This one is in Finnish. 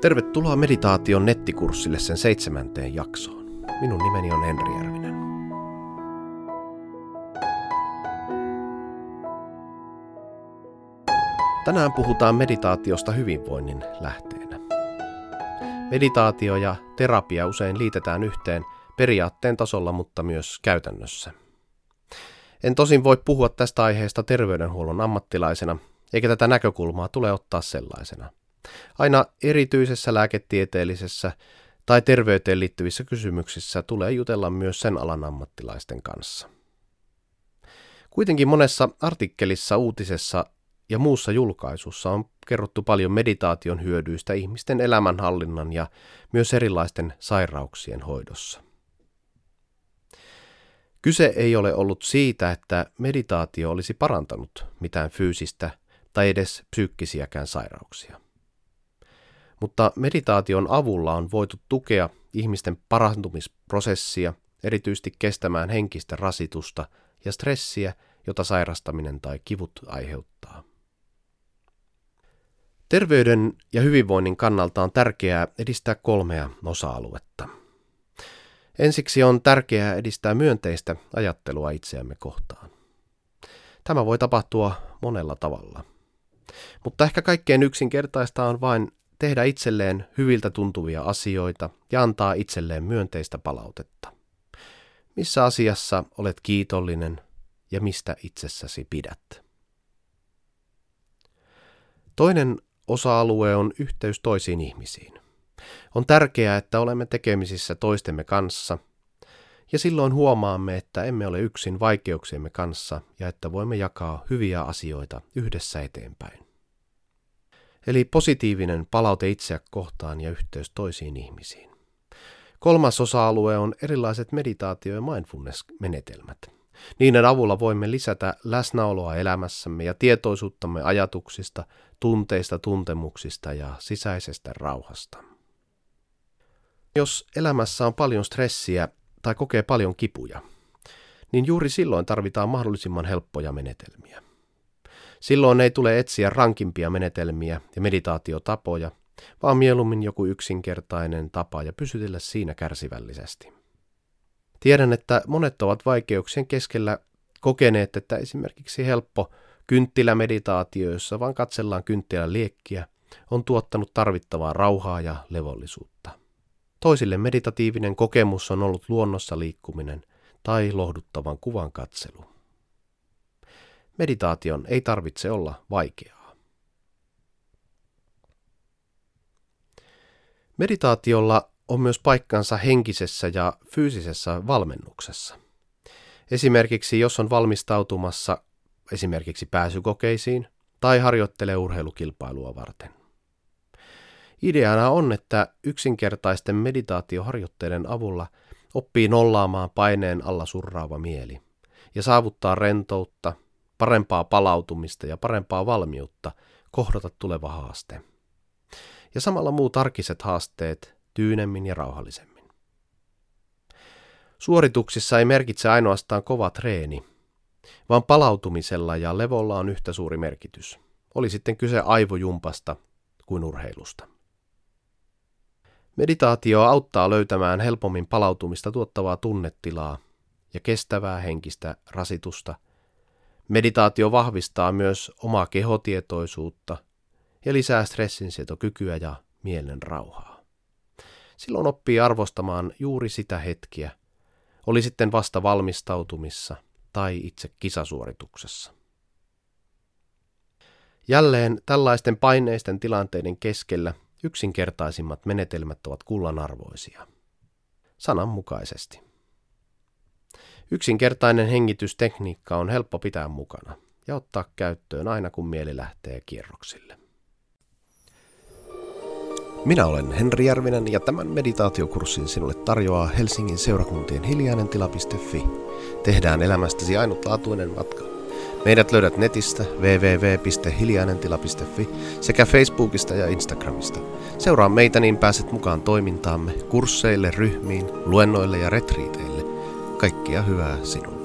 Tervetuloa meditaation nettikurssille sen seitsemänteen jaksoon. Minun nimeni on Henri Järvinen. Tänään puhutaan meditaatiosta hyvinvoinnin lähteenä. Meditaatio ja terapia usein liitetään yhteen periaatteen tasolla, mutta myös käytännössä. En tosin voi puhua tästä aiheesta terveydenhuollon ammattilaisena, eikä tätä näkökulmaa tule ottaa sellaisena – Aina erityisessä lääketieteellisessä tai terveyteen liittyvissä kysymyksissä tulee jutella myös sen alan ammattilaisten kanssa. Kuitenkin monessa artikkelissa, uutisessa ja muussa julkaisussa on kerrottu paljon meditaation hyödyistä ihmisten elämänhallinnan ja myös erilaisten sairauksien hoidossa. Kyse ei ole ollut siitä, että meditaatio olisi parantanut mitään fyysistä tai edes psyykkisiäkään sairauksia mutta meditaation avulla on voitu tukea ihmisten parantumisprosessia, erityisesti kestämään henkistä rasitusta ja stressiä, jota sairastaminen tai kivut aiheuttaa. Terveyden ja hyvinvoinnin kannalta on tärkeää edistää kolmea osa-aluetta. Ensiksi on tärkeää edistää myönteistä ajattelua itseämme kohtaan. Tämä voi tapahtua monella tavalla. Mutta ehkä kaikkein yksinkertaista on vain tehdä itselleen hyviltä tuntuvia asioita ja antaa itselleen myönteistä palautetta. Missä asiassa olet kiitollinen ja mistä itsessäsi pidät? Toinen osa-alue on yhteys toisiin ihmisiin. On tärkeää, että olemme tekemisissä toistemme kanssa, ja silloin huomaamme, että emme ole yksin vaikeuksiemme kanssa ja että voimme jakaa hyviä asioita yhdessä eteenpäin. Eli positiivinen palaute itseä kohtaan ja yhteys toisiin ihmisiin. Kolmas osa-alue on erilaiset meditaatio- ja mindfulness-menetelmät. Niiden avulla voimme lisätä läsnäoloa elämässämme ja tietoisuuttamme ajatuksista, tunteista, tuntemuksista ja sisäisestä rauhasta. Jos elämässä on paljon stressiä tai kokee paljon kipuja, niin juuri silloin tarvitaan mahdollisimman helppoja menetelmiä. Silloin ei tule etsiä rankimpia menetelmiä ja meditaatiotapoja, vaan mieluummin joku yksinkertainen tapa ja pysytellä siinä kärsivällisesti. Tiedän, että monet ovat vaikeuksien keskellä kokeneet, että esimerkiksi helppo kynttilämeditaatio, jossa vaan katsellaan kynttilän liekkiä, on tuottanut tarvittavaa rauhaa ja levollisuutta. Toisille meditatiivinen kokemus on ollut luonnossa liikkuminen tai lohduttavan kuvan katselu. Meditaation ei tarvitse olla vaikeaa. Meditaatiolla on myös paikkansa henkisessä ja fyysisessä valmennuksessa. Esimerkiksi jos on valmistautumassa esimerkiksi pääsykokeisiin tai harjoittelee urheilukilpailua varten. Ideana on, että yksinkertaisten meditaatioharjoitteiden avulla oppii nollaamaan paineen alla surraava mieli ja saavuttaa rentoutta parempaa palautumista ja parempaa valmiutta kohdata tuleva haaste. Ja samalla muut arkiset haasteet tyynemmin ja rauhallisemmin. Suorituksissa ei merkitse ainoastaan kova treeni, vaan palautumisella ja levolla on yhtä suuri merkitys. Oli sitten kyse aivojumpasta kuin urheilusta. Meditaatio auttaa löytämään helpommin palautumista tuottavaa tunnetilaa ja kestävää henkistä rasitusta – Meditaatio vahvistaa myös omaa kehotietoisuutta ja lisää stressinsietokykyä ja mielen rauhaa. Silloin oppii arvostamaan juuri sitä hetkiä, oli sitten vasta valmistautumissa tai itse kisasuorituksessa. Jälleen tällaisten paineisten tilanteiden keskellä yksinkertaisimmat menetelmät ovat kullanarvoisia. Sananmukaisesti. Yksinkertainen hengitystekniikka on helppo pitää mukana ja ottaa käyttöön aina kun mieli lähtee kierroksille. Minä olen Henri Järvinen ja tämän meditaatiokurssin sinulle tarjoaa Helsingin seurakuntien hiljainentila.fi. Tehdään elämästäsi ainutlaatuinen matka. Meidät löydät netistä www.hiljainentila.fi sekä Facebookista ja Instagramista. Seuraa meitä niin pääset mukaan toimintaamme, kursseille, ryhmiin, luennoille ja retriiteille. Kaikkia hyvää sinulle.